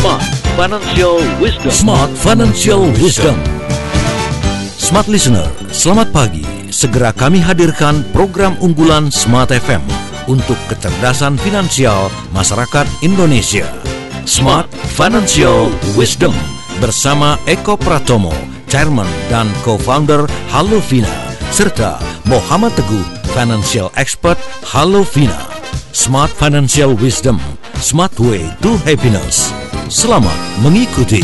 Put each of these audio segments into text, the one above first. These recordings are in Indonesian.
Smart Financial Wisdom. Smart Financial Wisdom. Smart Listener, selamat pagi. Segera kami hadirkan program unggulan Smart FM untuk kecerdasan finansial masyarakat Indonesia. Smart Financial Wisdom bersama Eko Pratomo, Chairman dan Co-founder Haluvina, serta Muhammad Teguh, Financial Expert Haluvina. Smart Financial Wisdom, Smart Way to Happiness. Selamat mengikuti.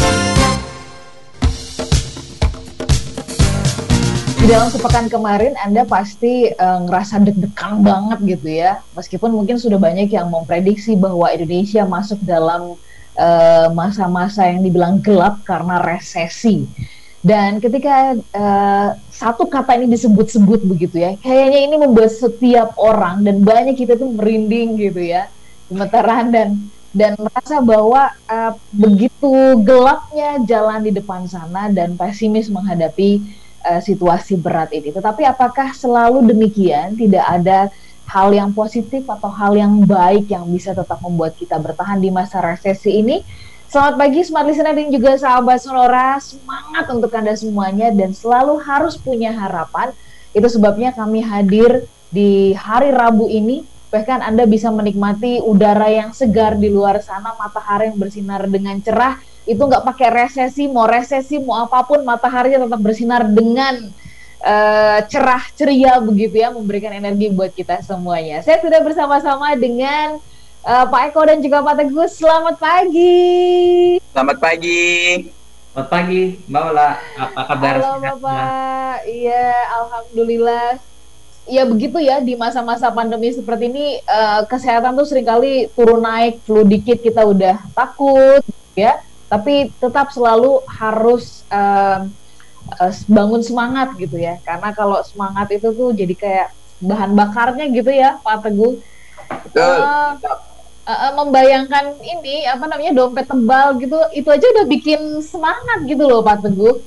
Di dalam sepekan kemarin Anda pasti uh, ngerasa deg-degan banget gitu ya. Meskipun mungkin sudah banyak yang memprediksi bahwa Indonesia masuk dalam eh, masa-masa uh, yang dibilang gelap karena resesi. Dan ketika uh, satu kata ini disebut-sebut begitu ya, kayaknya ini membuat setiap orang dan banyak kita tuh merinding gitu ya, gemetaran dan dan merasa bahwa uh, begitu gelapnya jalan di depan sana dan pesimis menghadapi uh, situasi berat ini. Tetapi apakah selalu demikian? Tidak ada hal yang positif atau hal yang baik yang bisa tetap membuat kita bertahan di masa resesi ini? Selamat pagi Smart Listener dan juga sahabat Sonora. Semangat untuk Anda semuanya dan selalu harus punya harapan. Itu sebabnya kami hadir di hari Rabu ini. Bahkan Anda bisa menikmati udara yang segar di luar sana, matahari yang bersinar dengan cerah. Itu nggak pakai resesi, mau resesi, mau apa pun, mataharinya tetap bersinar dengan uh, cerah ceria begitu ya, memberikan energi buat kita semuanya. Saya sudah bersama-sama dengan uh, Pak Eko dan juga Pak Teguh. Selamat pagi. Selamat pagi. Selamat pagi, Mbak Ola. Apa kabar? Halo Bapak. Iya, alhamdulillah. Ya begitu ya di masa-masa pandemi seperti ini uh, kesehatan tuh sering kali turun naik, flu dikit kita udah takut ya. Tapi tetap selalu harus uh, uh, bangun semangat gitu ya. Karena kalau semangat itu tuh jadi kayak bahan bakarnya gitu ya, Pak Teguh. Uh, uh, membayangkan ini apa namanya dompet tebal gitu itu aja udah bikin semangat gitu loh Pak Teguh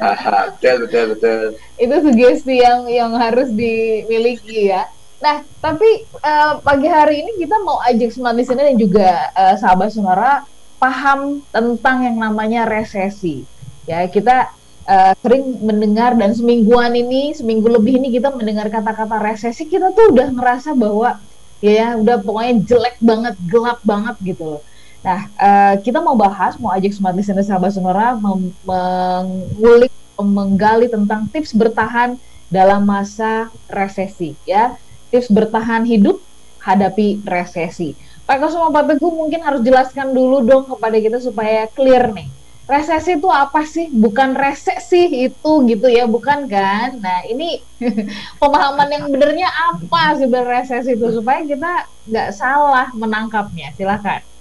betul betul betul. Itu sugesti yang yang harus dimiliki ya. Nah tapi uh, pagi hari ini kita mau ajak smart listener dan juga uh, sahabat sonora paham tentang yang namanya resesi. Ya kita uh, sering mendengar dan semingguan ini seminggu lebih ini kita mendengar kata-kata resesi kita tuh udah ngerasa bahwa ya udah pokoknya jelek banget gelap banget gitu loh nah uh, kita mau bahas mau ajak smart listener sahabat sonora mengulik menggali tentang tips bertahan dalam masa resesi ya tips bertahan hidup hadapi resesi Pak Kosmo Pak Teguh mungkin harus jelaskan dulu dong kepada kita supaya clear nih resesi itu apa sih? Bukan resesi itu gitu ya, bukan kan? Nah ini pemahaman yang benernya apa sebenarnya resesi itu supaya kita nggak salah menangkapnya. Silakan.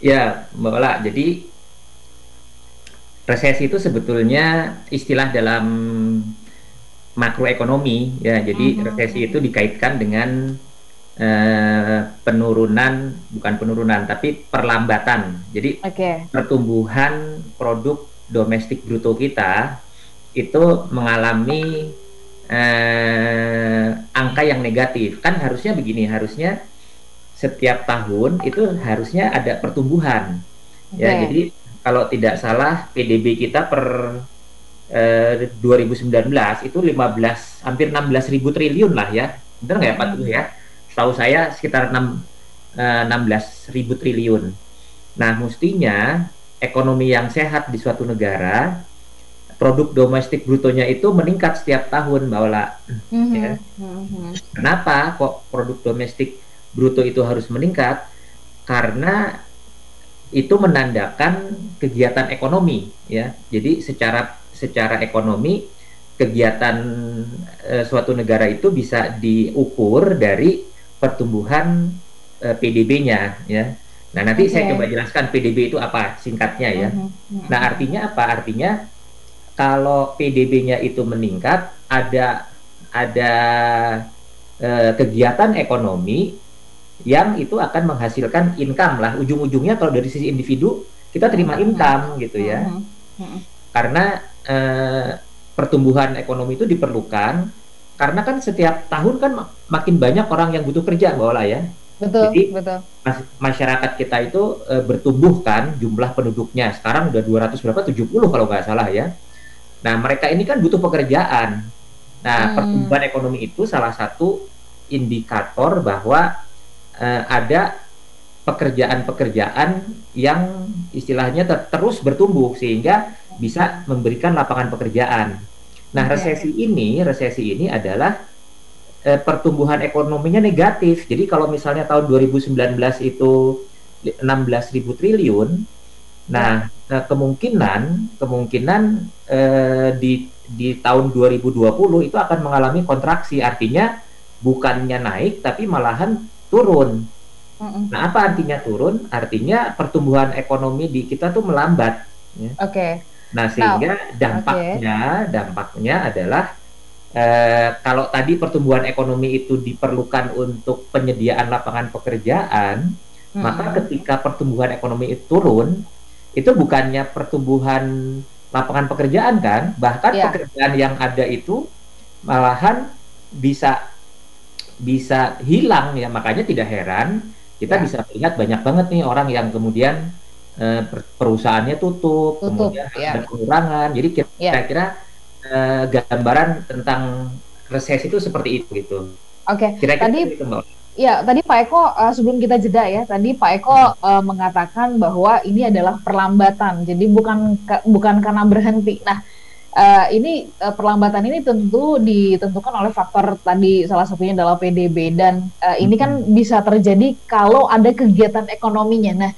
Ya, Mbak Ola. Jadi resesi itu sebetulnya istilah dalam makroekonomi ya. Jadi uh -huh. resesi itu dikaitkan dengan Eh, penurunan bukan penurunan tapi perlambatan. Jadi okay. pertumbuhan produk domestik bruto kita itu mengalami eh, angka yang negatif. Kan harusnya begini, harusnya setiap tahun itu harusnya ada pertumbuhan. Okay. Ya, jadi kalau tidak salah PDB kita per eh, 2019 itu 15 hampir 16 ribu triliun lah ya. Benar nggak ya Pak Tuh ya? setahu saya sekitar 6, eh, 16 ribu triliun. Nah, mestinya ekonomi yang sehat di suatu negara, produk domestik brutonya itu meningkat setiap tahun, Mbak Ola. Mm-hmm. Ya. Mm-hmm. Kenapa kok produk domestik bruto itu harus meningkat? Karena itu menandakan kegiatan ekonomi, ya. Jadi secara secara ekonomi kegiatan e, suatu negara itu bisa diukur dari pertumbuhan uh, PDB-nya ya. Nah, nanti okay. saya coba jelaskan PDB itu apa singkatnya ya. Uh -huh. Nah, artinya apa? Artinya kalau PDB-nya itu meningkat, ada ada uh, kegiatan ekonomi yang itu akan menghasilkan income lah. Ujung-ujungnya kalau dari sisi individu kita terima income gitu ya. -huh. Karena uh, pertumbuhan ekonomi itu diperlukan karena kan setiap tahun kan makin banyak orang yang butuh kerja Mbak Ola ya. Betul, Jadi, betul. masyarakat kita itu e, bertumbuh kan jumlah penduduknya. Sekarang udah 200 berapa? 70 kalau nggak salah ya. Nah, mereka ini kan butuh pekerjaan. Nah, hmm. pertumbuhan ekonomi itu salah satu indikator bahwa e, ada pekerjaan-pekerjaan yang istilahnya ter terus bertumbuh sehingga bisa memberikan lapangan pekerjaan. Nah, resesi ini, resesi ini adalah eh, pertumbuhan ekonominya negatif. Jadi kalau misalnya tahun 2019 itu 16.000 triliun, nah eh, kemungkinan kemungkinan eh, di di tahun 2020 itu akan mengalami kontraksi. Artinya bukannya naik tapi malahan turun. Nah, apa artinya turun? Artinya pertumbuhan ekonomi di kita tuh melambat. Ya. Oke. Okay. Nah, sehingga dampaknya okay. dampaknya adalah Eh, kalau tadi pertumbuhan ekonomi itu diperlukan untuk penyediaan lapangan pekerjaan, hmm. maka ketika pertumbuhan ekonomi itu turun, itu bukannya pertumbuhan lapangan pekerjaan kan, bahkan yeah. pekerjaan yang ada itu malahan bisa bisa hilang ya, makanya tidak heran kita yeah. bisa lihat banyak banget nih orang yang kemudian eh, perusahaannya tutup, tutup kemudian yeah. ada pengurangan, jadi ya. kira-kira yeah uh, gambaran tentang resesi itu seperti itu gitu. Oke. Okay. Tadi gitu, Ya, tadi Pak Eko uh, sebelum kita jeda ya, tadi Pak Eko uh, mengatakan bahwa ini adalah perlambatan, jadi bukan bukan karena berhenti. Nah, uh, ini uh, perlambatan ini tentu ditentukan oleh faktor tadi salah satunya adalah PDB dan uh, ini kan bisa terjadi kalau ada kegiatan ekonominya. Nah,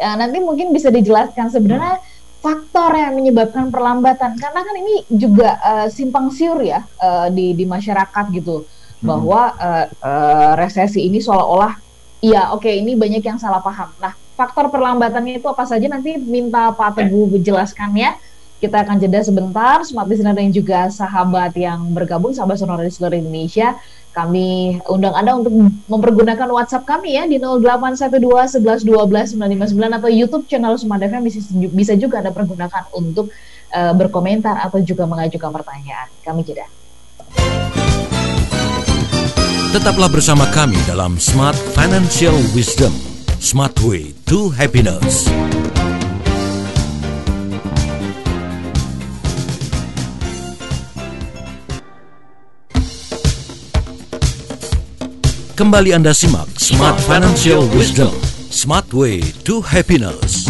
uh, nanti mungkin bisa dijelaskan sebenarnya faktor yang menyebabkan perlambatan karena kan ini juga uh, simpang siur ya uh, di di masyarakat gitu hmm. bahwa uh, uh, resesi ini seolah-olah iya oke okay, ini banyak yang salah paham. Nah faktor perlambatannya itu apa saja nanti minta Pak Teguh menjelaskan ya. Kita akan jeda sebentar, smart listener dan juga sahabat yang bergabung, sahabat sonora di seluruh Indonesia. Kami undang Anda untuk mempergunakan WhatsApp kami ya di 0812 11 12 959 atau YouTube channel Smart FM bisa, juga Anda pergunakan untuk uh, berkomentar atau juga mengajukan pertanyaan. Kami jeda. Tetaplah bersama kami dalam Smart Financial Wisdom. Smart Way to Happiness. Kembali Anda simak Smart Financial Wisdom, Smart Way to Happiness.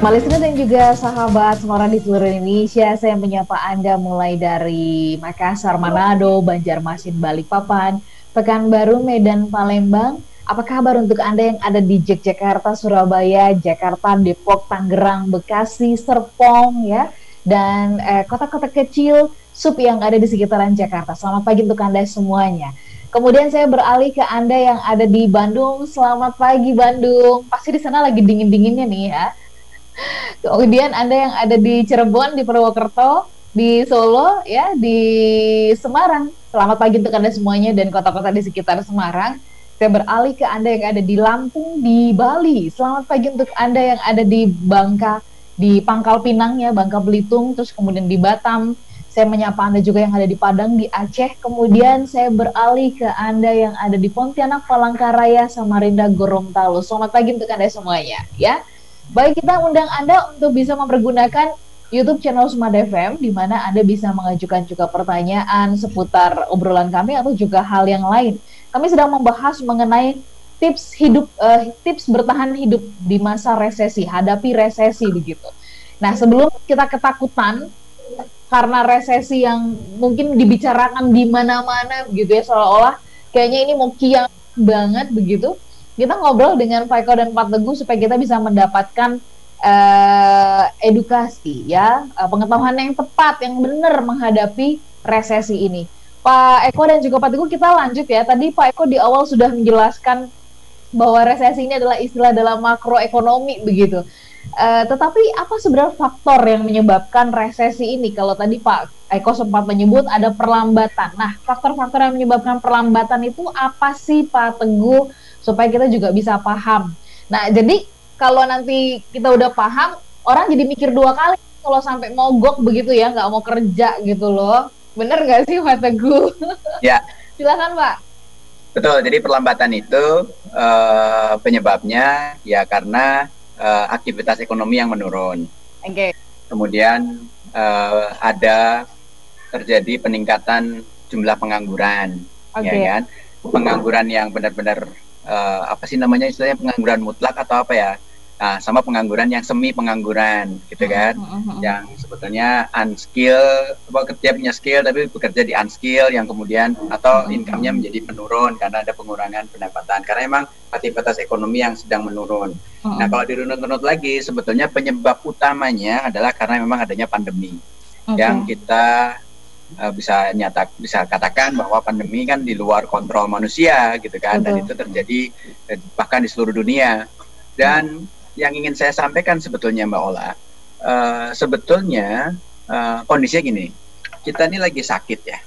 Malisina dan juga sahabat semua di seluruh Indonesia, saya menyapa Anda mulai dari Makassar, Manado, Banjarmasin, Balikpapan, Pekanbaru, Medan, Palembang. Apa kabar untuk Anda yang ada di Yogyakarta, Surabaya, Jakarta, Depok, Tangerang, Bekasi, Serpong, ya, dan eh, kota-kota kecil sup yang ada di sekitaran Jakarta. Selamat pagi untuk Anda semuanya. Kemudian saya beralih ke Anda yang ada di Bandung. Selamat pagi Bandung. Pasti di sana lagi dingin-dinginnya nih ya. Kemudian Anda yang ada di Cirebon, di Purwokerto, di Solo, ya, di Semarang. Selamat pagi untuk Anda semuanya dan kota-kota di sekitar Semarang. Saya beralih ke Anda yang ada di Lampung, di Bali. Selamat pagi untuk Anda yang ada di Bangka, di Pangkal Pinang ya, Bangka Belitung, terus kemudian di Batam, saya menyapa Anda juga yang ada di Padang, di Aceh. Kemudian saya beralih ke Anda yang ada di Pontianak, Palangkaraya, Samarinda, Gorontalo. Selamat pagi untuk Anda semuanya, ya. Baik, kita undang Anda untuk bisa mempergunakan YouTube channel Smart FM, di mana Anda bisa mengajukan juga pertanyaan seputar obrolan kami atau juga hal yang lain. Kami sedang membahas mengenai tips hidup, uh, tips bertahan hidup di masa resesi, hadapi resesi begitu. Nah, sebelum kita ketakutan, karena resesi yang mungkin dibicarakan di mana-mana begitu ya seolah-olah kayaknya ini mau kiam banget begitu. Kita ngobrol dengan Pak Eko dan Pak Teguh supaya kita bisa mendapatkan uh, edukasi ya uh, pengetahuan yang tepat yang benar menghadapi resesi ini. Pak Eko dan juga Pak Teguh kita lanjut ya. Tadi Pak Eko di awal sudah menjelaskan bahwa resesi ini adalah istilah dalam makroekonomi begitu Uh, tetapi apa sebenarnya faktor yang menyebabkan resesi ini? Kalau tadi Pak Eko sempat menyebut ada perlambatan. Nah, faktor-faktor yang menyebabkan perlambatan itu apa sih Pak Teguh supaya kita juga bisa paham? Nah, jadi kalau nanti kita udah paham, orang jadi mikir dua kali kalau sampai mogok begitu ya, nggak mau kerja gitu loh. Bener nggak sih Pak Teguh? Ya. Silakan Pak. Betul. Jadi perlambatan itu uh, penyebabnya ya karena uh, aktivitas ekonomi yang menurun. Oke. Okay. Kemudian uh, ada terjadi peningkatan jumlah pengangguran, okay. ya kan? Pengangguran yang benar-benar uh, apa sih namanya istilahnya pengangguran mutlak atau apa ya? Nah, sama pengangguran yang semi pengangguran gitu hmm, kan. Uh, yang sebetulnya unskill apa kerja punya skill tapi bekerja di unskill yang kemudian atau income-nya menjadi menurun karena ada pengurangan pendapatan karena emang aktivitas ekonomi yang sedang menurun. Nah, kalau dirunut-runut lagi sebetulnya penyebab utamanya adalah karena memang adanya pandemi. Okay. Yang kita uh, bisa nyata bisa katakan bahwa pandemi kan di luar kontrol manusia gitu kan Betul. dan itu terjadi eh, bahkan di seluruh dunia. Dan hmm yang ingin saya sampaikan sebetulnya Mbak Ola, uh, sebetulnya uh, kondisinya gini, kita ini lagi sakit ya.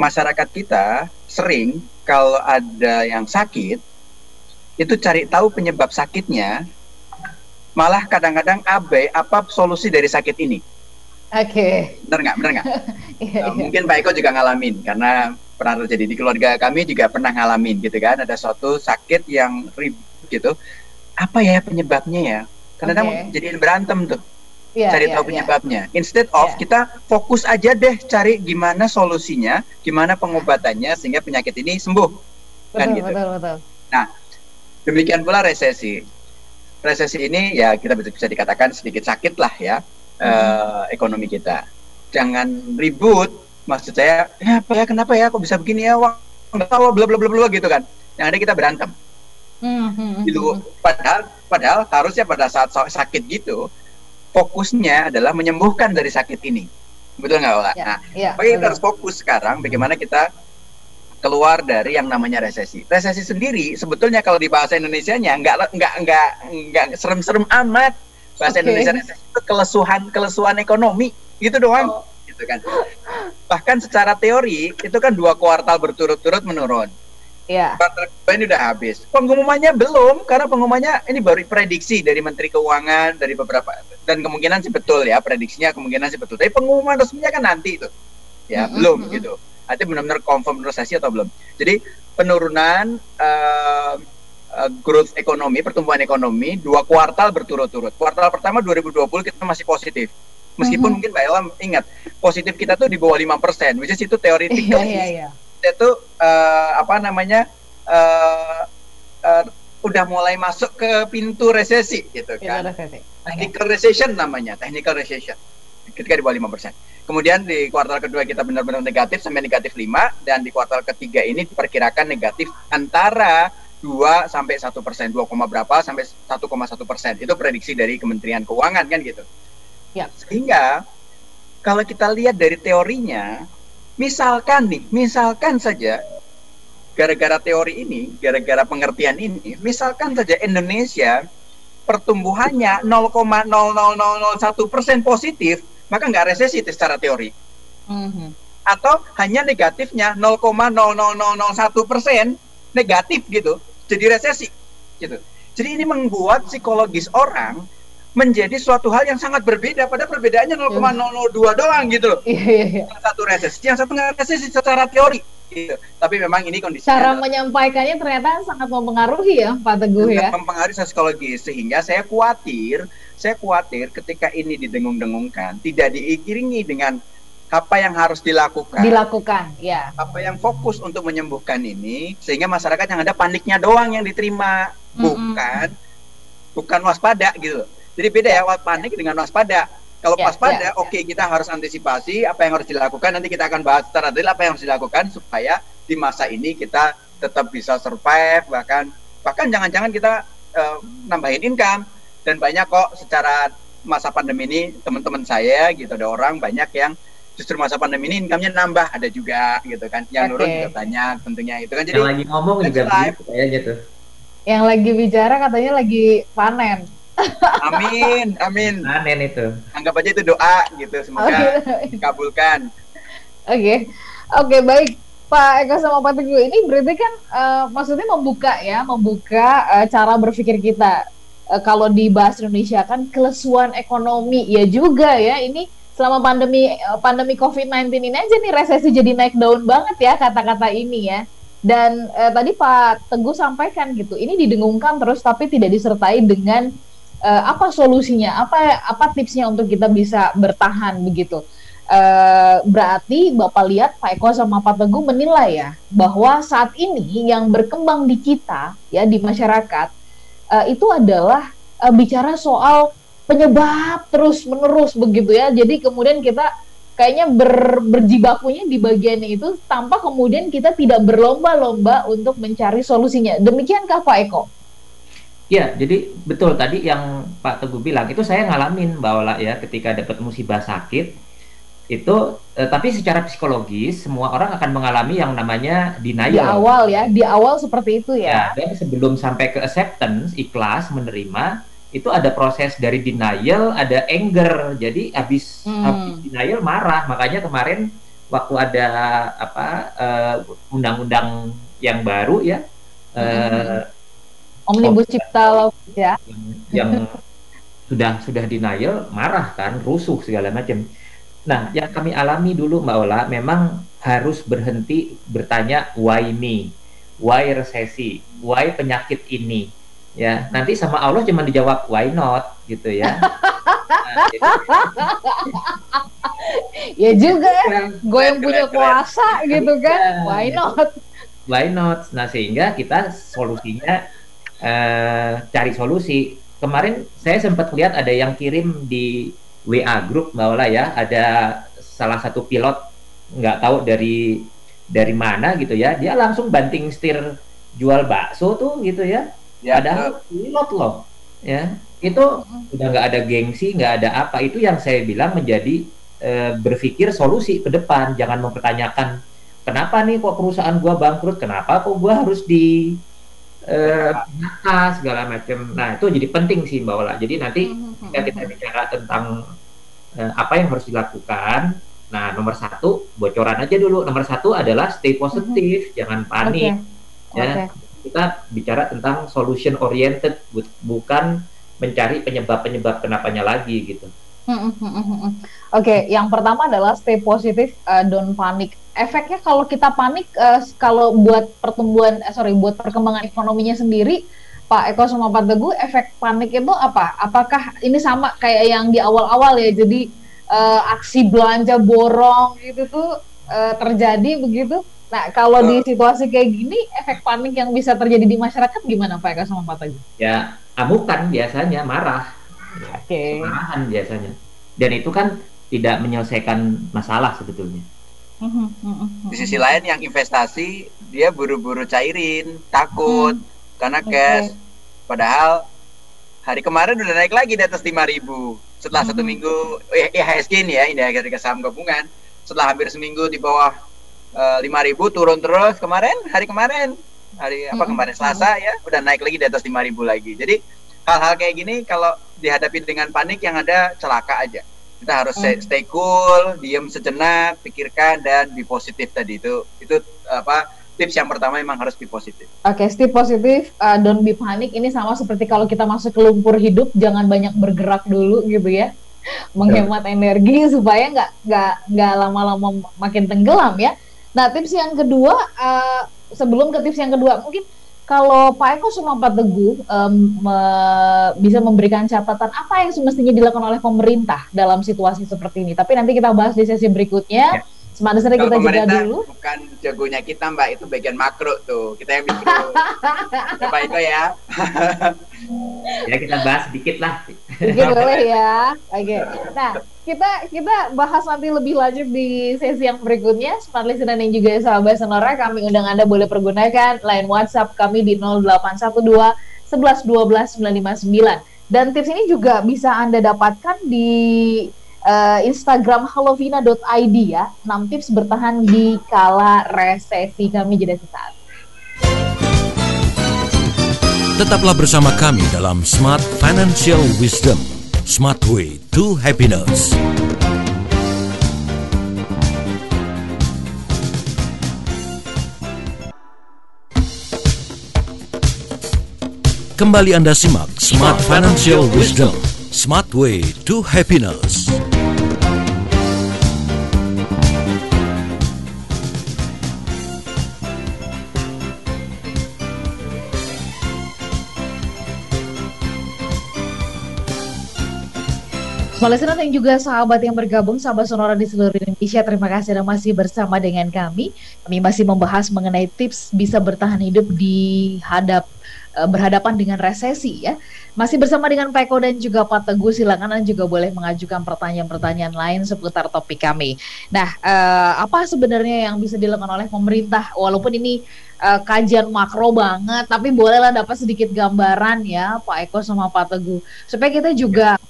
Masyarakat kita sering kalau ada yang sakit, itu cari tahu penyebab sakitnya, malah kadang-kadang abai apa solusi dari sakit ini. Oke. Okay. Benar nggak? Benar nggak? yeah, uh, Mungkin Pak Eko juga ngalamin karena pernah terjadi di keluarga kami juga pernah ngalamin gitu kan. Ada suatu sakit yang ribut gitu apa ya penyebabnya ya karena okay. jadiin berantem tuh yeah, cari yeah, tahu iya. penyebabnya yeah. instead of yeah. kita fokus aja deh cari gimana solusinya gimana pengobatannya sehingga penyakit ini sembuh kan betul, kan gitu betul, betul. nah demikian pula resesi resesi ini ya kita bisa, bisa dikatakan sedikit sakit lah ya hmm. uh, ekonomi kita jangan ribut maksud saya ya apa ya kenapa ya kok bisa begini ya wah nggak tahu bla bla bla bla gitu kan yang ada kita berantem hmm, gitu padahal padahal harusnya pada saat sakit gitu fokusnya adalah menyembuhkan dari sakit ini betul nggak Ola? Ya, nah, ya, kita harus fokus sekarang bagaimana kita keluar dari yang namanya resesi. Resesi sendiri sebetulnya kalau di bahasa Indonesia-nya nggak nggak nggak nggak serem-serem amat. Bahasa okay. Indonesia resesi itu kelesuhan kelesuhan ekonomi gitu doang. Oh. Gitu kan. Bahkan secara teori itu kan dua kuartal berturut-turut menurun. Iya. Kontrak ini udah habis. Pengumumannya belum karena pengumumannya ini baru prediksi dari Menteri Keuangan dari beberapa dan kemungkinan sih betul ya prediksinya kemungkinan sih betul. Tapi pengumuman resminya kan nanti itu. Ya, mm -hmm. belum gitu. Nanti benar-benar confirm resesi atau belum. Jadi penurunan uh, uh, growth ekonomi, pertumbuhan ekonomi dua kuartal berturut-turut. Kuartal pertama 2020 kita masih positif. Meskipun mm -hmm. mungkin Mbak Ella ingat, positif kita tuh di bawah lima persen, which is itu teoritikal. Iya, iya, iya kita tuh uh, apa namanya uh, uh, udah mulai masuk ke pintu resesi gitu kan. Resesi. Technical recession namanya, technical recession. Ketika di bawah lima persen. Kemudian di kuartal kedua kita benar-benar negatif sampai negatif 5 dan di kuartal ketiga ini diperkirakan negatif antara 2 sampai satu persen, 2, berapa sampai 1,1 persen. Itu prediksi dari Kementerian Keuangan kan gitu. Ya. Sehingga kalau kita lihat dari teorinya, Misalkan nih, misalkan saja gara-gara teori ini, gara-gara pengertian ini, misalkan saja Indonesia pertumbuhannya 0,00001 persen positif, maka nggak resesi secara teori. Mm-hmm. Atau hanya negatifnya 0,00001 persen negatif gitu, jadi resesi gitu. Jadi ini membuat psikologis orang menjadi suatu hal yang sangat berbeda pada perbedaannya 0,002 yeah. doang gitu loh. Yeah, yeah. Yang satu resesi, yang satu nggak resesi secara teori. Gitu. Tapi memang ini kondisi. Cara menyampaikannya ternyata sangat mempengaruhi ya Pak Teguh ya. Mempengaruhi psikologi sehingga saya khawatir, saya khawatir ketika ini didengung-dengungkan tidak diiringi dengan apa yang harus dilakukan. Dilakukan, ya. Apa yang fokus untuk menyembuhkan ini sehingga masyarakat yang ada paniknya doang yang diterima, bukan mm -hmm. bukan waspada gitu. Jadi beda ya panik dengan waspada. Kalau yeah, waspada, yeah, oke okay, kita harus antisipasi apa yang harus dilakukan. Nanti kita akan bahas secara detail apa yang harus dilakukan supaya di masa ini kita tetap bisa survive bahkan bahkan jangan-jangan kita uh, nambahin income dan banyak kok secara masa pandemi ini teman-teman saya gitu ada orang banyak yang justru masa pandemi ini income-nya nambah ada juga gitu kan yang okay. nurun juga banyak tentunya itu kan jadi yang lagi ngomong juga begitu kayaknya tuh yang lagi bicara katanya lagi panen Amin, amin. Amin itu. Anggap aja itu doa gitu, semoga oh, dikabulkan. Oke, okay. oke okay, baik. Pak Eka sama Pak Teguh ini berarti kan uh, maksudnya membuka ya, membuka uh, cara berpikir kita. Uh, kalau di bahasa Indonesia kan kelesuan ekonomi ya juga ya. Ini selama pandemi uh, pandemi COVID-19 ini aja nih resesi jadi naik daun banget ya kata-kata ini ya. Dan eh, tadi Pak Teguh sampaikan gitu, ini didengungkan terus tapi tidak disertai dengan eh, apa solusinya, apa apa tipsnya untuk kita bisa bertahan begitu. Eh, berarti Bapak lihat Pak Eko sama Pak Teguh menilai ya bahwa saat ini yang berkembang di kita ya di masyarakat eh, itu adalah eh, bicara soal penyebab terus menerus begitu ya. Jadi kemudian kita kayaknya ber, berjibakunya di bagian itu tanpa kemudian kita tidak berlomba-lomba untuk mencari solusinya. Demikiankah Pak Eko? Ya, jadi betul tadi yang Pak Teguh bilang itu saya ngalamin bahwa ya ketika dapat musibah sakit itu eh, tapi secara psikologis semua orang akan mengalami yang namanya denial. Di awal ya, di awal seperti itu ya. ya dan sebelum sampai ke acceptance, ikhlas menerima itu ada proses dari denial, ada anger. Jadi habis hmm. habis denial marah. Makanya kemarin waktu ada apa uh, undang-undang yang baru ya uh, Omnibus Cipta Law ya. yang, sudah sudah denial marah kan rusuh segala macam. Nah, yang kami alami dulu Mbak Ola memang harus berhenti bertanya why me, why resesi, why penyakit ini? Ya nanti sama Allah cuma dijawab why not? gitu ya. Nah, ya juga ya gue yang punya kuasa gitu kan ya, why not? Why not? Nah sehingga kita solusinya uh, cari solusi. Kemarin saya sempat lihat ada yang kirim di WA grup mbak Ola ya. Ada salah satu pilot nggak tahu dari dari mana gitu ya. Dia langsung banting setir jual bakso tuh gitu ya. Ya, padahal pilot loh ya. Itu udah nggak ada gengsi nggak ada apa. Itu yang saya bilang menjadi e, berpikir solusi ke depan. Jangan mempertanyakan kenapa nih kok perusahaan gua bangkrut? Kenapa kok gua harus di eh segala macam nah itu jadi penting sih mbak Ola. Jadi nanti ketika kita bicara tentang eh, apa yang harus dilakukan nah nomor satu bocoran aja dulu. Nomor satu adalah stay positif jangan panik. Okay. ya okay kita bicara tentang solution oriented bukan mencari penyebab-penyebab kenapanya lagi gitu. Hmm, hmm, hmm, Oke, okay, yang pertama adalah stay positif, uh, don't panic. Efeknya kalau kita panik, uh, kalau buat pertumbuhan, uh, sorry, buat perkembangan ekonominya sendiri, Pak Eko sama Pak Teguh, efek panik itu apa? Apakah ini sama kayak yang di awal-awal ya? Jadi uh, aksi belanja borong itu tuh uh, terjadi begitu? Nah, kalau uh, di situasi kayak gini, efek panik yang bisa terjadi di masyarakat gimana Pak Eka sama Pak Tagi? Ya, amukan biasanya, marah. Oke. Okay. Marahan biasanya. Dan itu kan tidak menyelesaikan masalah sebetulnya. Mhm, mhm, mhm. Di sisi lain yang investasi dia buru-buru cairin, takut hmm. karena cash. Okay. Padahal hari kemarin udah naik lagi di atas 5000 setelah hmm. satu minggu eh, IHSG ini ya, ini harga saham gabungan. Setelah hampir seminggu di bawah Eh, lima ribu turun terus kemarin hari kemarin hari apa kemarin Selasa ya udah naik lagi di atas lima ribu lagi jadi hal-hal kayak gini kalau dihadapi dengan panik yang ada celaka aja kita harus stay, stay cool diem sejenak pikirkan dan be positif tadi itu itu apa tips yang pertama memang harus be positif. Oke, okay, stay positif, uh, don't be panik. Ini sama seperti kalau kita masuk ke lumpur hidup, jangan banyak bergerak dulu gitu ya, menghemat energi supaya nggak nggak nggak lama-lama makin tenggelam ya. Nah, tips yang kedua, uh, sebelum ke tips yang kedua, mungkin kalau Pak Eko sama Pak Teguh um, me bisa memberikan catatan apa yang semestinya dilakukan oleh pemerintah dalam situasi seperti ini. Tapi nanti kita bahas di sesi berikutnya. Ya. Semangat kita jeda dulu. Bukan jagonya kita Mbak, itu bagian makro tuh. Kita yang mikro. Pak Eko ya. ya kita bahas sedikit lah. Sedikit boleh ya. Oke. Okay. Nah, kita kita bahas nanti lebih lanjut di sesi yang berikutnya. Smart listener dan juga sahabat Sonora, kami undang Anda boleh pergunakan line WhatsApp kami di 0812 11 12 959. Dan tips ini juga bisa Anda dapatkan di uh, Instagram halovina.id ya. 6 tips bertahan di kala resesi kami jadi sesaat. Tetaplah bersama kami dalam Smart Financial Wisdom. Smart Way to Happiness. Kembali Anda simak Smart Financial Wisdom. Smart Way to Happiness. Listener yang juga sahabat yang bergabung, sahabat sonora di seluruh Indonesia, terima kasih Anda masih bersama dengan kami. Kami masih membahas mengenai tips bisa bertahan hidup di hadap uh, berhadapan dengan resesi ya. Masih bersama dengan Pak Eko dan juga Pak Teguh, silakan Anda juga boleh mengajukan pertanyaan-pertanyaan lain seputar topik kami. Nah, uh, apa sebenarnya yang bisa dilakukan oleh pemerintah walaupun ini uh, kajian makro banget, tapi bolehlah dapat sedikit gambaran ya Pak Eko sama Pak Teguh supaya kita juga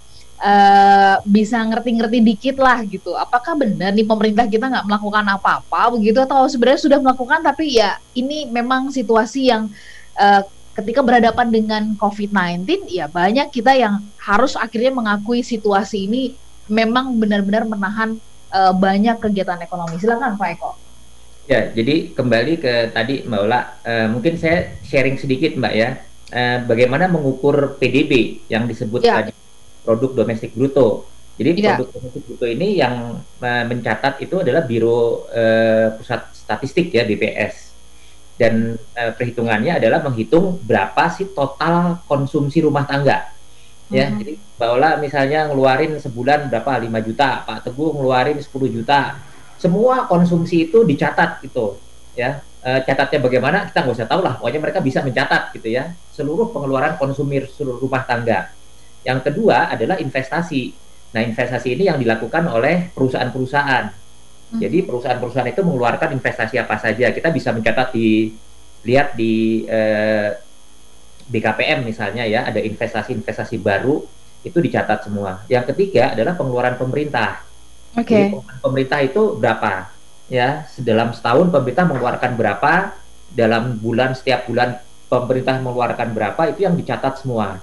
Uh, bisa ngerti-ngerti dikit lah gitu. Apakah benar nih pemerintah kita nggak melakukan apa-apa begitu atau sebenarnya sudah melakukan tapi ya ini memang situasi yang uh, ketika berhadapan dengan COVID-19 ya banyak kita yang harus akhirnya mengakui situasi ini memang benar-benar menahan uh, banyak kegiatan ekonomi. Silakan Pak Eko. Ya, jadi kembali ke tadi Mbak Ola, uh, mungkin saya sharing sedikit Mbak ya, uh, bagaimana mengukur PDB yang disebut ya. tadi produk domestik bruto. Jadi ya. produk domestik bruto ini yang uh, mencatat itu adalah Biro uh, Pusat Statistik ya BPS. Dan uh, perhitungannya adalah menghitung berapa sih total konsumsi rumah tangga. Ya, hmm. jadi Ola misalnya ngeluarin sebulan berapa 5 juta, Pak Teguh ngeluarin 10 juta. Semua konsumsi itu dicatat gitu, ya. E, catatnya bagaimana kita nggak usah tahu lah, pokoknya mereka bisa mencatat gitu ya seluruh pengeluaran konsumir seluruh rumah tangga yang kedua adalah investasi. Nah, investasi ini yang dilakukan oleh perusahaan-perusahaan. Hmm. Jadi perusahaan-perusahaan itu mengeluarkan investasi apa saja. Kita bisa mencatat di lihat di eh, BKPM misalnya ya, ada investasi-investasi baru itu dicatat semua. Yang ketiga adalah pengeluaran pemerintah. Oke. Okay. pemerintah itu berapa? Ya, dalam setahun pemerintah mengeluarkan berapa? Dalam bulan setiap bulan pemerintah mengeluarkan berapa? Itu yang dicatat semua.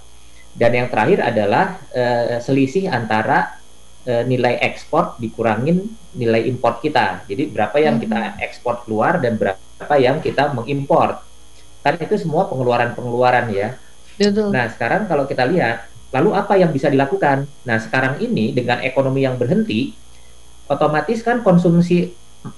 Dan yang terakhir adalah uh, selisih antara uh, nilai ekspor dikurangin nilai import kita. Jadi berapa yang kita hmm. ekspor keluar dan berapa yang kita mengimpor. Kan itu semua pengeluaran-pengeluaran ya. Betul. Nah, sekarang kalau kita lihat, lalu apa yang bisa dilakukan? Nah, sekarang ini dengan ekonomi yang berhenti, otomatis kan konsumsi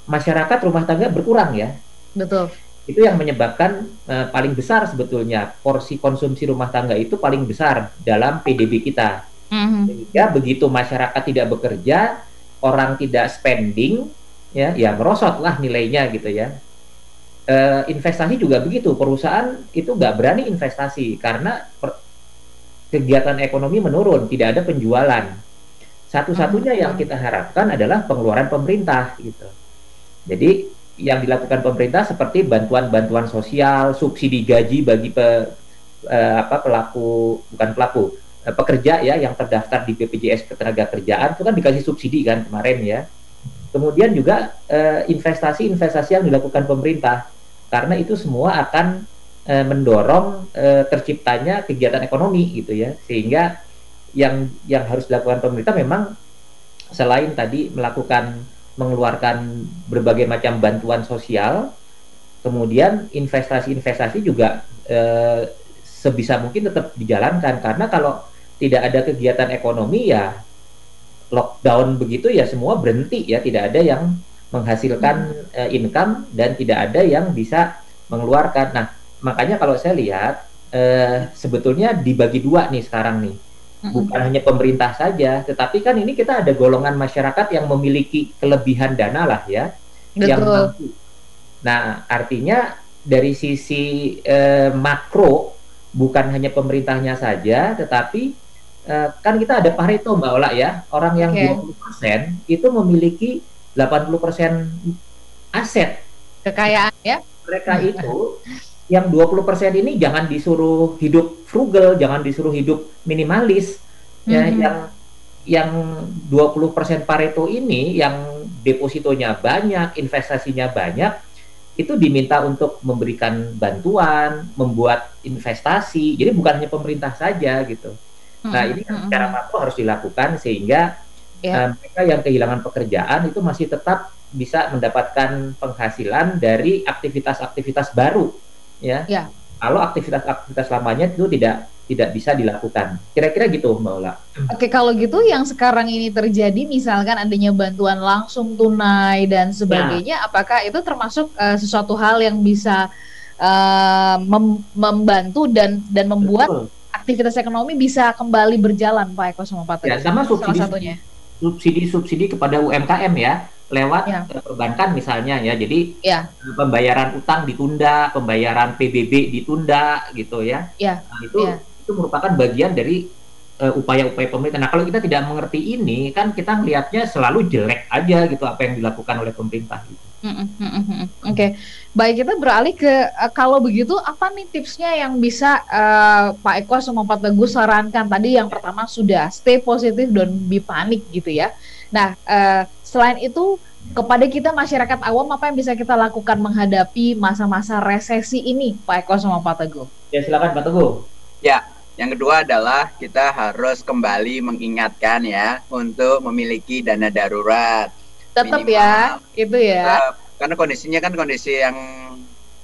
masyarakat rumah tangga berkurang ya. Betul itu yang menyebabkan uh, paling besar sebetulnya porsi konsumsi rumah tangga itu paling besar dalam PDB kita. Mm-hmm. Sehingga begitu masyarakat tidak bekerja, orang tidak spending, ya, ya merosotlah nilainya gitu ya. Uh, investasi juga begitu, perusahaan itu nggak berani investasi karena per, kegiatan ekonomi menurun, tidak ada penjualan. Satu-satunya mm-hmm. yang kita harapkan adalah pengeluaran pemerintah gitu. Jadi yang dilakukan pemerintah seperti bantuan-bantuan sosial, subsidi gaji bagi pe, eh, apa pelaku bukan pelaku eh, pekerja ya yang terdaftar di BPJS Ketenagakerjaan itu kan dikasih subsidi kan kemarin ya. Kemudian juga eh, investasi-investasi yang dilakukan pemerintah karena itu semua akan eh, mendorong eh, terciptanya kegiatan ekonomi gitu ya sehingga yang yang harus dilakukan pemerintah memang selain tadi melakukan mengeluarkan berbagai macam bantuan sosial, kemudian investasi-investasi juga eh, sebisa mungkin tetap dijalankan. Karena kalau tidak ada kegiatan ekonomi ya lockdown begitu ya semua berhenti ya. Tidak ada yang menghasilkan eh, income dan tidak ada yang bisa mengeluarkan. Nah makanya kalau saya lihat eh, sebetulnya dibagi dua nih sekarang nih bukan hanya pemerintah saja, tetapi kan ini kita ada golongan masyarakat yang memiliki kelebihan dana lah ya, Betul. yang mampu. Nah, artinya dari sisi eh, makro bukan hanya pemerintahnya saja, tetapi eh, kan kita ada Pareto Mbak Ola ya, orang yang okay. 20% itu memiliki 80% aset kekayaan ya. Mereka itu yang 20% ini jangan disuruh hidup frugal, jangan disuruh hidup minimalis. Ya, mm -hmm. yang yang 20% Pareto ini yang depositonya banyak, investasinya banyak, itu diminta untuk memberikan bantuan, membuat investasi. Jadi bukan hanya pemerintah saja gitu. Hmm. Nah, ini kan secara makro harus dilakukan sehingga yeah. Ya. uh, mereka yang kehilangan pekerjaan itu masih tetap bisa mendapatkan penghasilan dari aktivitas-aktivitas baru ya. ya. Kalau aktivitas-aktivitas lamanya itu tidak tidak bisa dilakukan. Kira-kira gitu Mbak Ola. Oke, kalau gitu yang sekarang ini terjadi misalkan adanya bantuan langsung tunai dan sebagainya, ya. apakah itu termasuk uh, sesuatu hal yang bisa uh, mem membantu dan dan membuat Betul. aktivitas ekonomi bisa kembali berjalan Pak Eko sama Pak Teguh. Ya, sama subsidi, Salah satunya. subsidi subsidi kepada UMKM ya lewat ya. perbankan misalnya ya. Jadi ya. pembayaran utang ditunda, pembayaran PBB ditunda gitu ya. ya. Nah, itu ya. itu merupakan bagian dari uh, upaya-upaya pemerintah. Nah, kalau kita tidak mengerti ini, kan kita melihatnya selalu jelek aja gitu apa yang dilakukan oleh pemerintah. Gitu. Mm Oke, okay. baik kita beralih ke uh, kalau begitu apa nih tipsnya yang bisa uh, Pak Eko sama Pak Teguh sarankan tadi yang pertama sudah stay positif dan be panik gitu ya. Nah, uh, selain itu kepada kita masyarakat awam apa yang bisa kita lakukan menghadapi masa-masa resesi ini Pak Eko sama Pak Teguh? Ya silakan Pak Teguh. Ya, yang kedua adalah kita harus kembali mengingatkan ya untuk memiliki dana darurat. Tetap ya, itu ya. Tetap. Karena kondisinya kan kondisi yang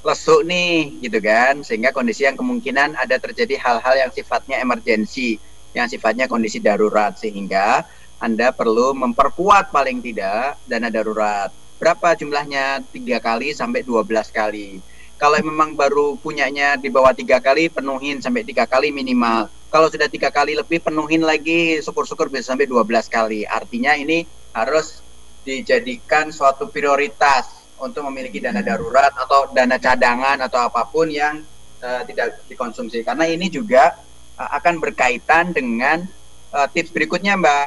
lesu nih gitu kan, sehingga kondisi yang kemungkinan ada terjadi hal-hal yang sifatnya emergensi, yang sifatnya kondisi darurat sehingga anda perlu memperkuat paling tidak dana darurat. Berapa jumlahnya? Tiga kali sampai 12 kali kalau memang baru punyanya di bawah tiga kali, penuhin sampai tiga kali minimal. Kalau sudah tiga kali lebih, penuhin lagi. Syukur-syukur bisa sampai 12 kali. Artinya ini harus dijadikan suatu prioritas untuk memiliki dana darurat atau dana cadangan atau apa pun yang uh, tidak dikonsumsi. Karena ini juga uh, akan berkaitan dengan uh, tips berikutnya, Mbak.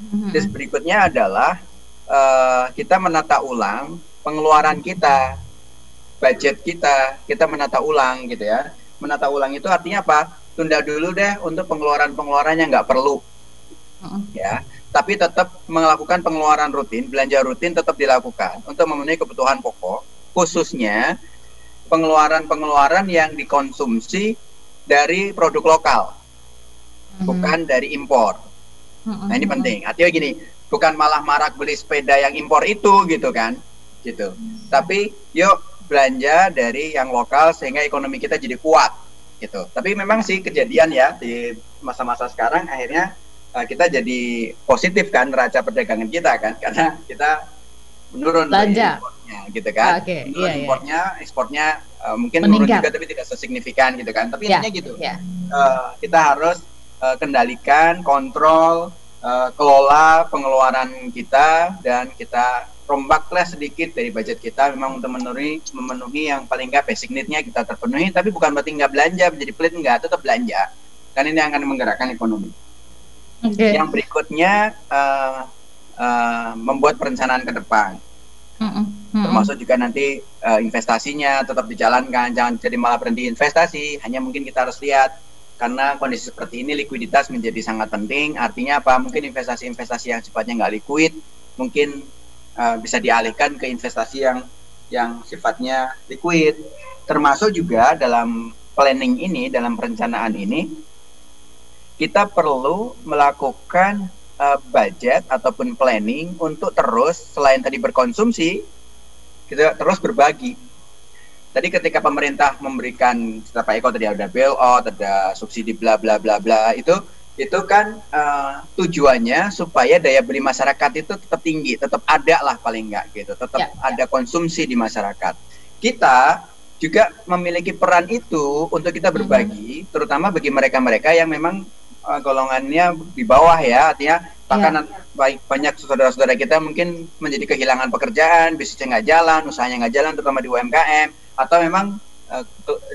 Mm-hmm. Tips berikutnya adalah uh, kita menata ulang pengeluaran kita budget kita, kita menata ulang gitu ya. Menata ulang itu artinya apa? Tunda dulu deh untuk pengeluaran-pengeluaran yang nggak perlu. Uh-uh. Ya, tapi tetap melakukan pengeluaran rutin, belanja rutin tetap dilakukan untuk memenuhi kebutuhan pokok, khususnya pengeluaran-pengeluaran yang dikonsumsi dari produk lokal, uh-huh. bukan dari impor. Nah ini penting. Artinya gini, bukan malah marak beli sepeda yang impor itu gitu kan, gitu. Tapi yuk belanja dari yang lokal sehingga ekonomi kita jadi kuat gitu. Tapi memang sih kejadian ya di masa-masa sekarang akhirnya uh, kita jadi positif kan neraca perdagangan kita kan karena kita menurun belanja importnya gitu kan. Ah, okay. Menurun iya, importnya, iya. ekspornya uh, mungkin Meningkat. menurun juga tapi tidak sesignifikan gitu kan. Tapi yeah. intinya gitu. Yeah. Uh, kita harus uh, kendalikan, kontrol, uh, kelola pengeluaran kita dan kita rombaklah sedikit dari budget kita memang untuk memenuhi memenuhi yang paling nggak basic need-nya kita terpenuhi. Tapi bukan berarti nggak belanja menjadi pelit nggak tetap belanja. Kan ini akan menggerakkan ekonomi. Okay. yang berikutnya uh, uh, membuat perencanaan ke depan. Termasuk juga nanti uh, investasinya tetap dijalankan jangan jadi malah berhenti investasi. Hanya mungkin kita harus lihat karena kondisi seperti ini likuiditas menjadi sangat penting artinya apa mungkin investasi-investasi yang sifatnya nggak likuid mungkin uh, bisa dialihkan ke investasi yang yang sifatnya liquid. Termasuk juga dalam planning ini, dalam perencanaan ini, kita perlu melakukan uh, budget ataupun planning untuk terus selain tadi berkonsumsi, kita terus berbagi. Tadi ketika pemerintah memberikan, Pak Eko tadi ada bailout, ada subsidi bla bla bla bla itu itu kan uh, tujuannya supaya daya beli masyarakat itu tetap tinggi, tetap ada lah paling enggak gitu, tetap ya, ya. ada konsumsi di masyarakat. Kita juga memiliki peran itu untuk kita berbagi, hmm. terutama bagi mereka-mereka yang memang uh, golongannya di bawah ya, artinya bahkan ya. baik banyak saudara-saudara kita mungkin menjadi kehilangan pekerjaan, bisnisnya nggak jalan, usahanya nggak jalan, terutama di UMKM, atau memang uh,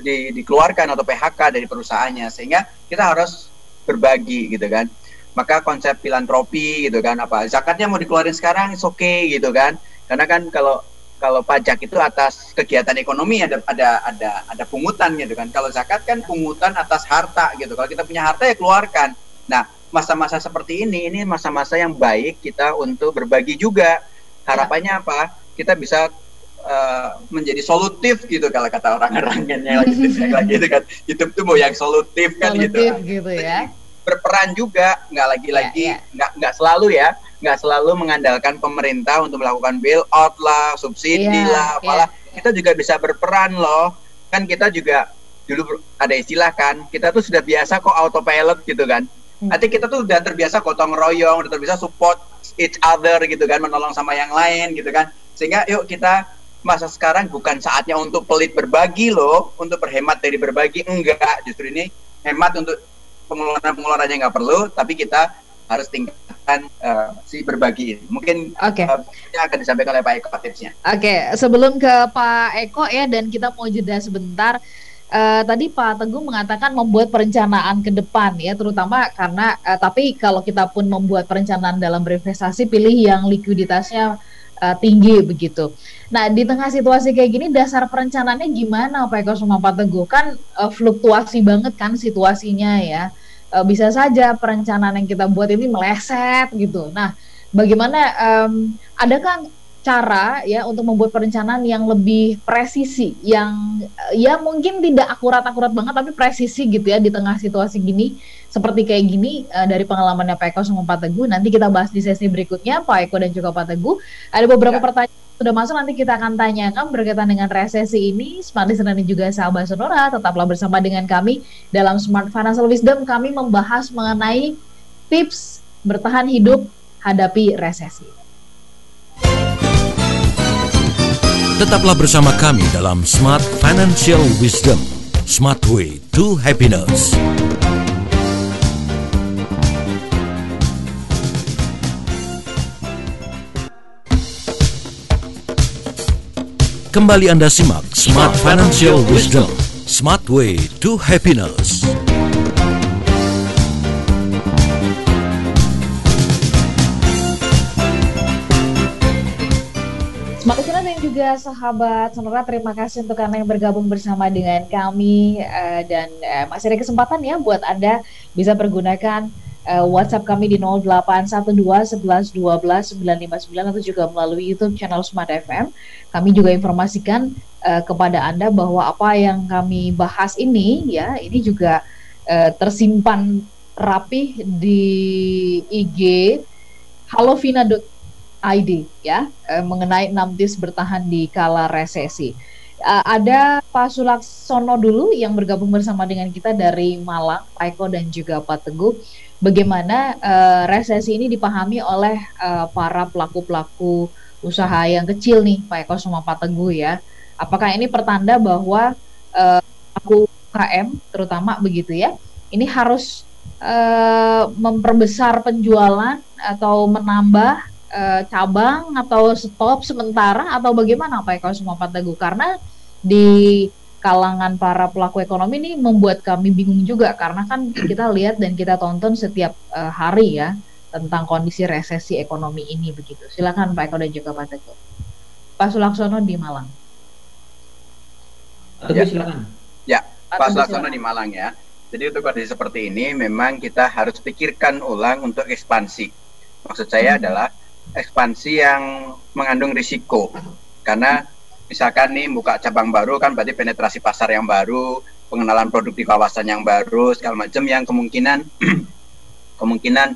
di, dikeluarkan atau PHK dari perusahaannya, sehingga kita harus berbagi gitu kan maka konsep filantropi gitu kan apa zakatnya mau dikeluarin sekarang oke okay gitu kan karena kan kalau kalau pajak itu atas kegiatan ekonomi ada ada ada ada pungutan gitu kan. Kalau zakat kan pungutan atas harta gitu. Kalau kita punya harta ya keluarkan. Nah masa-masa seperti ini ini masa-masa yang baik kita untuk berbagi juga. Harapannya apa? Kita bisa uh, menjadi solutif gitu kalau kata orang-orang yang lagi lagi itu kan. Hidup tuh mau yang solutif kan gitu. solutif gitu, gitu ya. Berperan juga. Nggak lagi-lagi yeah, yeah. nggak nggak selalu ya nggak selalu mengandalkan pemerintah untuk melakukan bailout lah subsidi yeah, lah apalah yeah. kita juga bisa berperan loh kan kita juga dulu ada istilah kan kita tuh sudah biasa kok autopilot gitu kan hmm. Artinya kita tuh udah terbiasa gotong royong, udah terbiasa support each other gitu kan, menolong sama yang lain gitu kan. Sehingga yuk kita masa sekarang bukan saatnya untuk pelit berbagi loh, untuk berhemat dari berbagi. Enggak, justru ini hemat untuk pengeluaran-pengeluaran yang nggak perlu, tapi kita harus tingkatkan uh, si berbagi ini. Mungkin okay. uh, akan disampaikan oleh Pak Eko tipsnya. Oke, okay. sebelum ke Pak Eko ya dan kita mau jeda sebentar. Uh, tadi Pak Teguh mengatakan membuat perencanaan ke depan ya, terutama karena uh, tapi kalau kita pun membuat perencanaan dalam berinvestasi, pilih yang likuiditasnya uh, tinggi begitu. Nah di tengah situasi kayak gini, dasar perencanaannya gimana Pak Eko sama Pak Teguh? Kan uh, fluktuasi banget kan situasinya ya uh, bisa saja perencanaan yang kita buat ini meleset gitu. Nah, bagaimana um, adakah cara ya untuk membuat perencanaan yang lebih presisi, yang ya mungkin tidak akurat-akurat banget tapi presisi gitu ya di tengah situasi gini seperti kayak gini uh, dari pengalamannya Pak Eko sama Pak Teguh. Nanti kita bahas di sesi berikutnya Pak Eko dan juga Pak Teguh. Ada beberapa ya. pertanyaan sudah masuk nanti kita akan tanyakan berkaitan dengan resesi ini. Smart Listener dan juga sahabat Sonora, tetaplah bersama dengan kami dalam Smart Financial Wisdom. Kami membahas mengenai tips bertahan hidup hadapi resesi. Tetaplah bersama kami dalam Smart Financial Wisdom. Smart Way to Happiness. Kembali Anda simak Smart Financial Wisdom, Smart Way to Happiness. Smart Listener dan juga sahabat Sonora, terima kasih untuk Anda yang bergabung bersama dengan kami uh, dan uh, masih ada kesempatan ya buat Anda bisa pergunakan uh, WhatsApp kami di 0812 11 12 959 atau juga melalui YouTube channel Smart FM. Kami juga informasikan uh, kepada Anda bahwa apa yang kami bahas ini ya, ini juga uh, tersimpan rapi di IG halovina.id ya, uh, mengenai 6 tips bertahan di kala resesi. Uh, ada Pak Sulaksono dulu yang bergabung bersama dengan kita dari Malang, Pak Eko dan juga Pak Teguh bagaimana uh, resesi ini dipahami oleh uh, para pelaku-pelaku usaha yang kecil nih Pak Eko sama Pak Teguh ya. Apakah ini pertanda bahwa uh, pelaku UKM terutama begitu ya, ini harus uh, memperbesar penjualan atau menambah uh, cabang atau stop sementara atau bagaimana Pak Eko sama Pak Teguh karena di kalangan para pelaku ekonomi ini membuat kami bingung juga karena kan kita lihat dan kita tonton setiap uh, hari ya tentang kondisi resesi ekonomi ini begitu. Silakan Pak Eko dan juga Pak Teguh. Pak Sulaksono di Malang. Ya, silakan. Ya, Pak Sulaksono di Malang ya. Jadi untuk kondisi seperti ini memang kita harus pikirkan ulang untuk ekspansi. Maksud saya hmm. adalah ekspansi yang mengandung risiko karena misalkan nih buka cabang baru kan berarti penetrasi pasar yang baru, pengenalan produk di kawasan yang baru, segala macam yang kemungkinan kemungkinan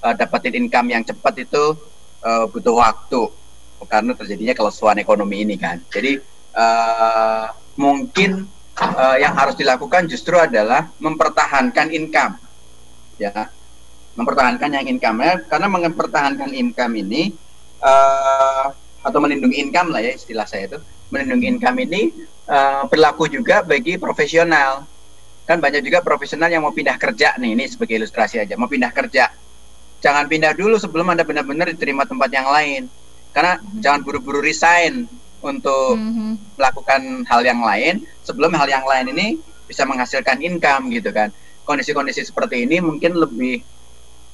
uh, dapetin income yang cepat itu uh, butuh waktu. Karena terjadinya kelesuan ekonomi ini kan. Jadi uh, mungkin uh, yang harus dilakukan justru adalah mempertahankan income, ya, mempertahankan yang income. Ya, karena mempertahankan income ini uh, atau melindungi income lah ya istilah saya itu melindungi income ini uh, berlaku juga bagi profesional. Kan banyak juga profesional yang mau pindah kerja nih, ini sebagai ilustrasi aja, mau pindah kerja. Jangan pindah dulu sebelum Anda benar-benar diterima tempat yang lain. Karena mm-hmm. jangan buru-buru resign untuk mm-hmm. melakukan hal yang lain sebelum hal yang lain ini bisa menghasilkan income gitu kan. Kondisi-kondisi seperti ini mungkin lebih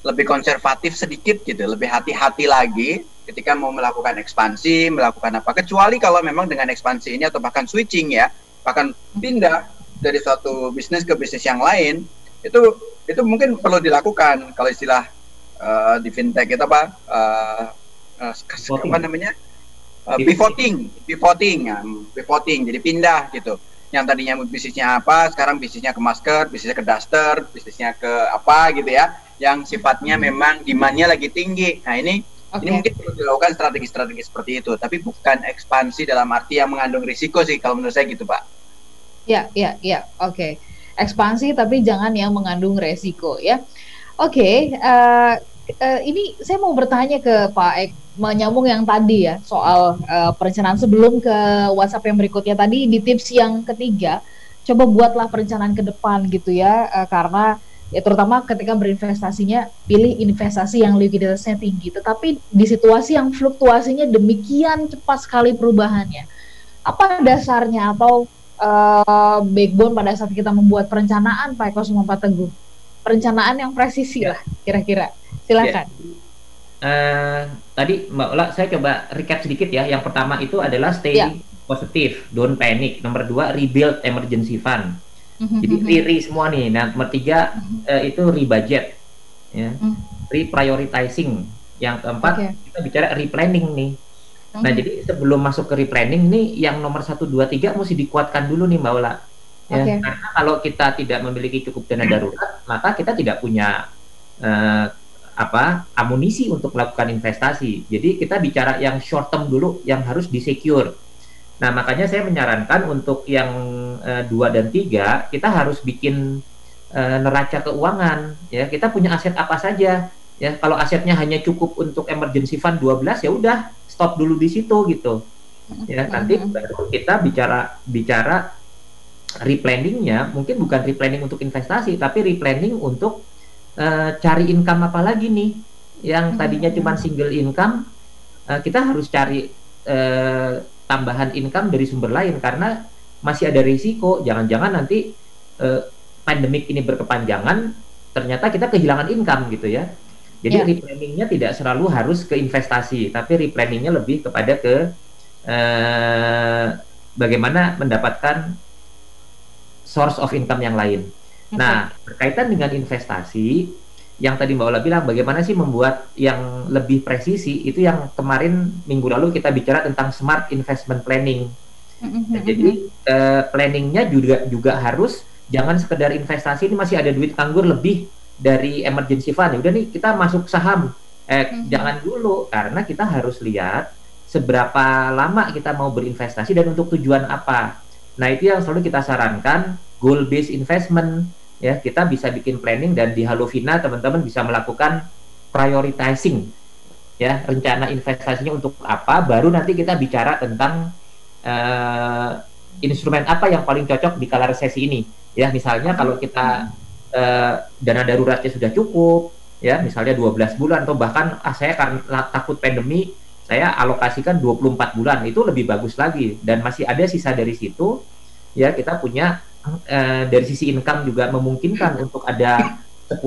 lebih konservatif sedikit gitu, lebih hati-hati lagi ketika mau melakukan ekspansi, melakukan apa. Kecuali kalau memang dengan ekspansi ini atau bahkan switching ya, bahkan pindah dari suatu bisnis ke bisnis yang lain, itu itu mungkin perlu dilakukan kalau istilah uh, di fintech itu apa? Uh, uh, apa namanya? Uh, pivoting, pivoting, ya, pivoting. Jadi pindah gitu. Yang tadinya bisnisnya apa, sekarang bisnisnya ke masker, bisnisnya ke daster, bisnisnya ke apa gitu ya. Yang sifatnya memang demandnya lagi tinggi. Nah ini Okay. Ini mungkin perlu dilakukan strategi-strategi seperti itu, tapi bukan ekspansi dalam arti yang mengandung risiko sih kalau menurut saya gitu, Pak. Ya, ya, ya, oke. Okay. Ekspansi tapi jangan yang mengandung resiko ya. Oke, okay, uh, eh, uh, ini saya mau bertanya ke Pak Ek, menyambung yang tadi ya soal uh, perencanaan sebelum ke WhatsApp yang berikutnya tadi di tips yang ketiga coba buatlah perencanaan ke depan gitu ya uh, karena ya terutama ketika berinvestasinya pilih investasi yang likuiditasnya tinggi. Tetapi di situasi yang fluktuasinya demikian cepat sekali perubahannya apa dasarnya atau uh, backbone pada saat kita membuat perencanaan Pak Eko Sumapa Teguh? Perencanaan yang presisi lah kira-kira. Silakan. Ya. Uh, tadi Mbak Ola saya coba recap sedikit ya. Yang pertama itu adalah stay ya. positif don't panic. Nomor dua rebuild emergency fund jadi mm-hmm. re semua nih. Nah, nomor tiga uh, itu rebudget, ya, mm. reprioritizing. Yang keempat okay. kita bicara replanning nih. Nah, mm-hmm. jadi sebelum masuk ke replanning nih, yang nomor satu, dua, tiga mesti dikuatkan dulu nih, Mbak Ola. Ya, okay. Karena kalau kita tidak memiliki cukup dana darurat, maka kita tidak punya uh, apa amunisi untuk melakukan investasi. Jadi kita bicara yang short term dulu, yang harus disecure Nah, makanya saya menyarankan untuk yang uh, dua dan tiga kita harus bikin uh, neraca keuangan. Ya, kita punya aset apa saja. Ya, kalau asetnya hanya cukup untuk emergency fund 12 ya udah stop dulu di situ gitu. Ya, nanti baru kita bicara bicara replanningnya mungkin bukan replanning untuk investasi tapi replanning untuk uh, cari income apa lagi nih yang tadinya cuma single income uh, kita harus cari uh, tambahan income dari sumber lain karena masih ada risiko jangan-jangan nanti uh, pandemik ini berkepanjangan ternyata kita kehilangan income gitu ya. Jadi yeah. replanningnya tidak selalu harus ke investasi, tapi replanningnya lebih kepada ke uh, bagaimana mendapatkan source of income yang lain. Okay. Nah, berkaitan dengan investasi, yang tadi Mbak Ola bilang bagaimana sih membuat yang lebih presisi itu yang kemarin minggu lalu kita bicara tentang smart investment planning. Nah, jadi uh, planningnya juga juga harus jangan sekedar investasi ini masih ada duit anggur lebih dari emergency fund. Ya udah nih kita masuk saham. Eh mm-hmm. jangan dulu karena kita harus lihat seberapa lama kita mau berinvestasi dan untuk tujuan apa. Nah, itu yang selalu kita sarankan goal based investment ya kita bisa bikin planning dan di Halovina teman-teman bisa melakukan prioritizing ya rencana investasinya untuk apa baru nanti kita bicara tentang uh, instrumen apa yang paling cocok di kala resesi ini. Ya misalnya kalau kita uh, dana daruratnya sudah cukup ya misalnya 12 bulan atau bahkan ah saya karena takut pandemi saya alokasikan 24 bulan itu lebih bagus lagi. Dan masih ada sisa dari situ ya kita punya uh, dari sisi income juga memungkinkan untuk ada 10%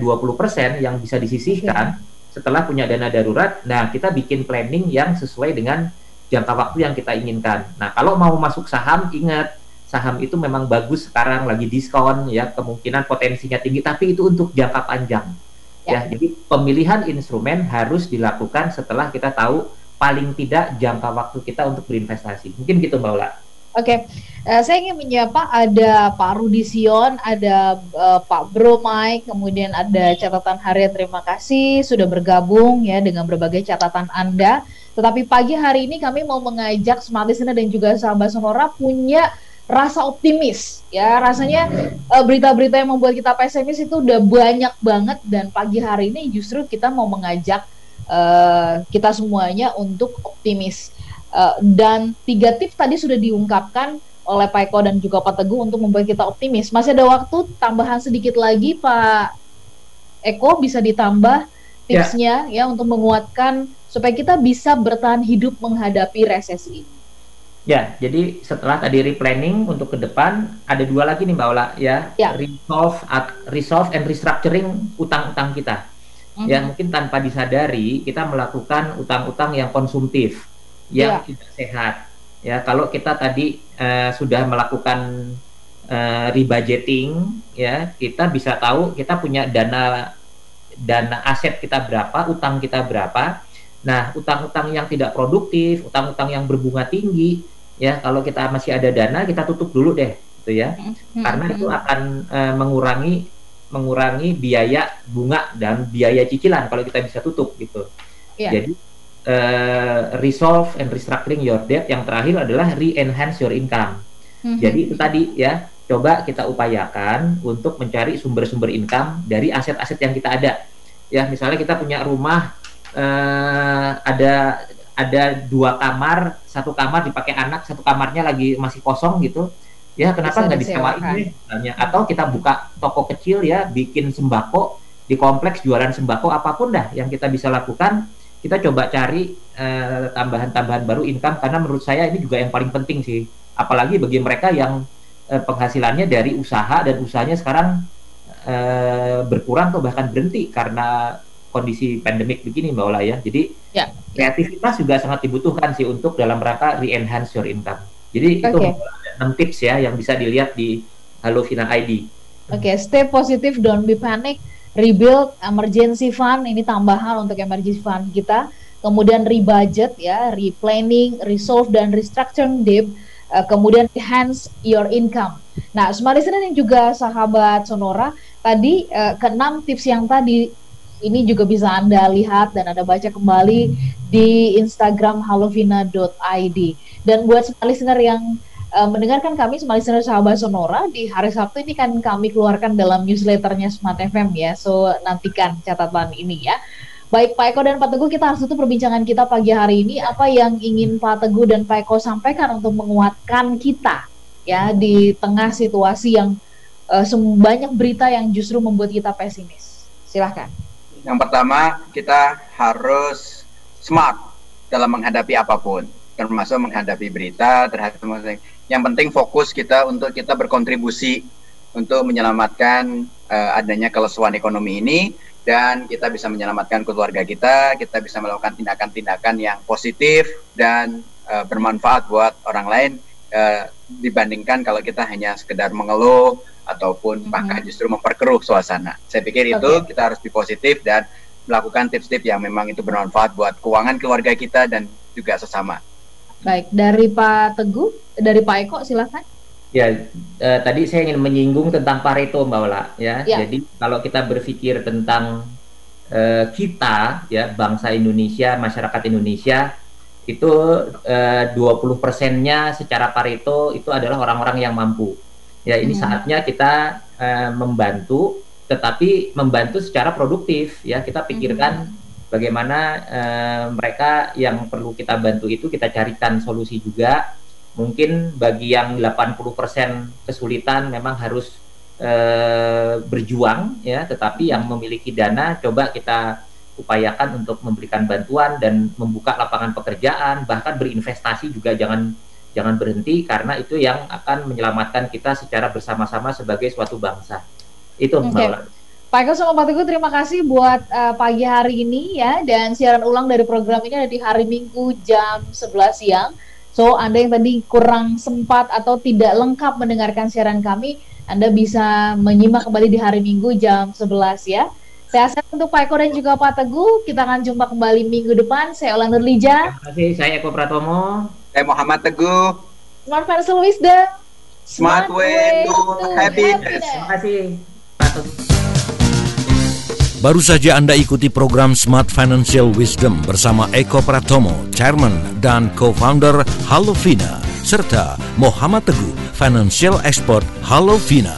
20% yang bisa disisihkan setelah punya dana darurat. Nah, kita bikin planning yang sesuai dengan jangka waktu yang kita inginkan. Nah, kalau mau masuk saham ingat saham itu memang bagus sekarang lagi diskon ya, kemungkinan potensinya tinggi tapi itu untuk jangka panjang. Ya, ya jadi pemilihan instrumen harus dilakukan setelah kita tahu paling tidak jangka waktu kita untuk berinvestasi. Mungkin gitu Mbak Ula. Oke, okay. uh, eh, saya ingin menyapa ada Pak Rudi Sion, ada uh, Pak Bro Mike, kemudian ada catatan harian. Terima kasih sudah bergabung ya dengan berbagai catatan Anda. Tetapi pagi hari ini kami mau mengajak smart listener dan juga sahabat sonora punya rasa optimis ya rasanya eh, berita-berita yang membuat kita pesimis itu udah banyak banget dan pagi hari ini justru kita mau mengajak uh, kita semuanya untuk optimis Uh, dan tiga tips tadi sudah diungkapkan oleh Pak Eko dan juga Pak Teguh untuk membuat kita optimis. Masih ada waktu tambahan sedikit lagi Pak Eko bisa ditambah tipsnya ya, ya untuk menguatkan supaya kita bisa bertahan hidup menghadapi resesi ini. Ya, jadi setelah tadi replanning untuk ke depan ada dua lagi nih Mbak Ola ya, ya. resolve resolve and restructuring utang-utang kita. Mm -hmm. Ya, mungkin tanpa disadari kita melakukan utang-utang yang konsumtif yang yeah. tidak sehat. Ya, kalau kita tadi uh, sudah melakukan uh, rebudgeting, ya kita bisa tahu kita punya dana dana aset kita berapa, utang kita berapa. Nah, utang-utang yang tidak produktif, utang-utang yang berbunga tinggi, ya kalau kita masih ada dana kita tutup dulu deh, gitu ya, hmm. karena itu akan uh, mengurangi mengurangi biaya bunga dan biaya cicilan kalau kita bisa tutup gitu. Yeah. Jadi uh, resolve and restructuring your debt. Yang terakhir adalah re-enhance your income. Mm-hmm. Jadi itu tadi ya, coba kita upayakan untuk mencari sumber-sumber income dari aset-aset yang kita ada. Ya, misalnya kita punya rumah uh, ada ada dua kamar, satu kamar dipakai anak, satu kamarnya lagi masih kosong gitu. ya kenapa nggak disewain nih misalnya atau kita buka toko kecil ya bikin sembako di kompleks jualan sembako apa pun dah yang kita bisa lakukan kita coba cari tambahan eh, tambahan-tambahan baru income karena menurut saya ini juga yang paling penting sih apalagi bagi mereka yang uh, penghasilannya dari usaha dan usahanya sekarang uh, berkurang atau bahkan berhenti karena kondisi pandemik begini Mbak Ola ya. Jadi ya. kreativitas juga sangat dibutuhkan sih untuk dalam rangka re-enhance your income. Jadi okay. itu 6 tips ya yang bisa dilihat di Halo Vina ID. Oke, okay, stay positive, don't be panic rebuild emergency fund ini tambahan untuk emergency fund kita. Kemudian rebudget ya replanning resolve dan restructuring debt. Uh, kemudian enhance your income. Nah smart listener yang juga sahabat sonora tadi uh, keenam tips yang tadi ini juga bisa Anda lihat dan Anda baca kembali di Instagram halovina.id. Dan buat listener yang uh, mendengarkan kami semua listener sahabat Sonora di hari Sabtu ini kan kami keluarkan dalam newsletternya Smart FM ya. So nantikan catatan ini ya. Baik Pak Eko dan Pak Teguh kita harus tutup perbincangan kita pagi hari ini. Apa yang ingin Pak Teguh dan Pak Eko sampaikan untuk menguatkan kita ya di tengah situasi yang uh, banyak berita yang justru membuat kita pesimis. Silahkan. Yang pertama kita harus smart dalam menghadapi apa pun termasuk menghadapi berita terhadap yang penting fokus kita untuk kita berkontribusi untuk menyelamatkan uh, adanya kelesuan ekonomi ini dan kita bisa menyelamatkan keluarga kita, kita bisa melakukan tindakan-tindakan yang positif dan uh, bermanfaat buat orang lain uh, dibandingkan kalau kita hanya sekedar mengeluh ataupun mm -hmm. bahkan justru memperkeruh suasana. Saya pikir okay. itu kita harus lebih positif dan melakukan tips-tips yang memang itu bermanfaat buat keuangan keluarga kita dan juga sesama. Baik, dari Pak Teguh, dari Pak Eko silahkan. Ya, eh, tadi saya ingin menyinggung tentang Pareto, Mbak Ola. Ya, ya. jadi kalau kita berpikir tentang eh, kita, ya bangsa Indonesia, masyarakat Indonesia, itu eh, 20 persennya secara Pareto itu adalah orang-orang yang mampu. Ya, ini hmm. saatnya kita eh, membantu, tetapi membantu secara produktif. Ya, kita pikirkan. Hmm bagaimana uh, mereka yang perlu kita bantu itu kita carikan solusi juga. Mungkin bagi yang 80% kesulitan memang harus uh, berjuang ya, tetapi yang memiliki dana coba kita upayakan untuk memberikan bantuan dan membuka lapangan pekerjaan, bahkan berinvestasi juga jangan jangan berhenti karena itu yang akan menyelamatkan kita secara bersama-sama sebagai suatu bangsa. Itu okay. Pak Eko sama Pak Teguh terima kasih buat uh, pagi hari ini ya dan siaran ulang dari program ini ada di hari Minggu jam 11 siang. So Anda yang tadi kurang sempat atau tidak lengkap mendengarkan siaran kami, Anda bisa menyimak kembali di hari Minggu jam 11 ya. Saya sehat untuk Pak Eko dan juga Pak Teguh. Kita akan jumpa kembali minggu depan. Saya Olan Nurlija. Terima kasih. Saya Eko Pratomo. Saya Muhammad Teguh. Smart Financial Wisdom. Smart, Smart way, way to, to happiness. happiness. Terima kasih Pak Teguh. Baru saja Anda ikuti program Smart Financial Wisdom bersama Eko Pratomo, Chairman dan Co-Founder Halovina, serta Muhammad Teguh, Financial Expert Halovina.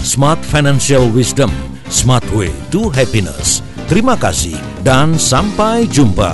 Smart Financial Wisdom, Smart Way to Happiness. Terima kasih dan sampai jumpa.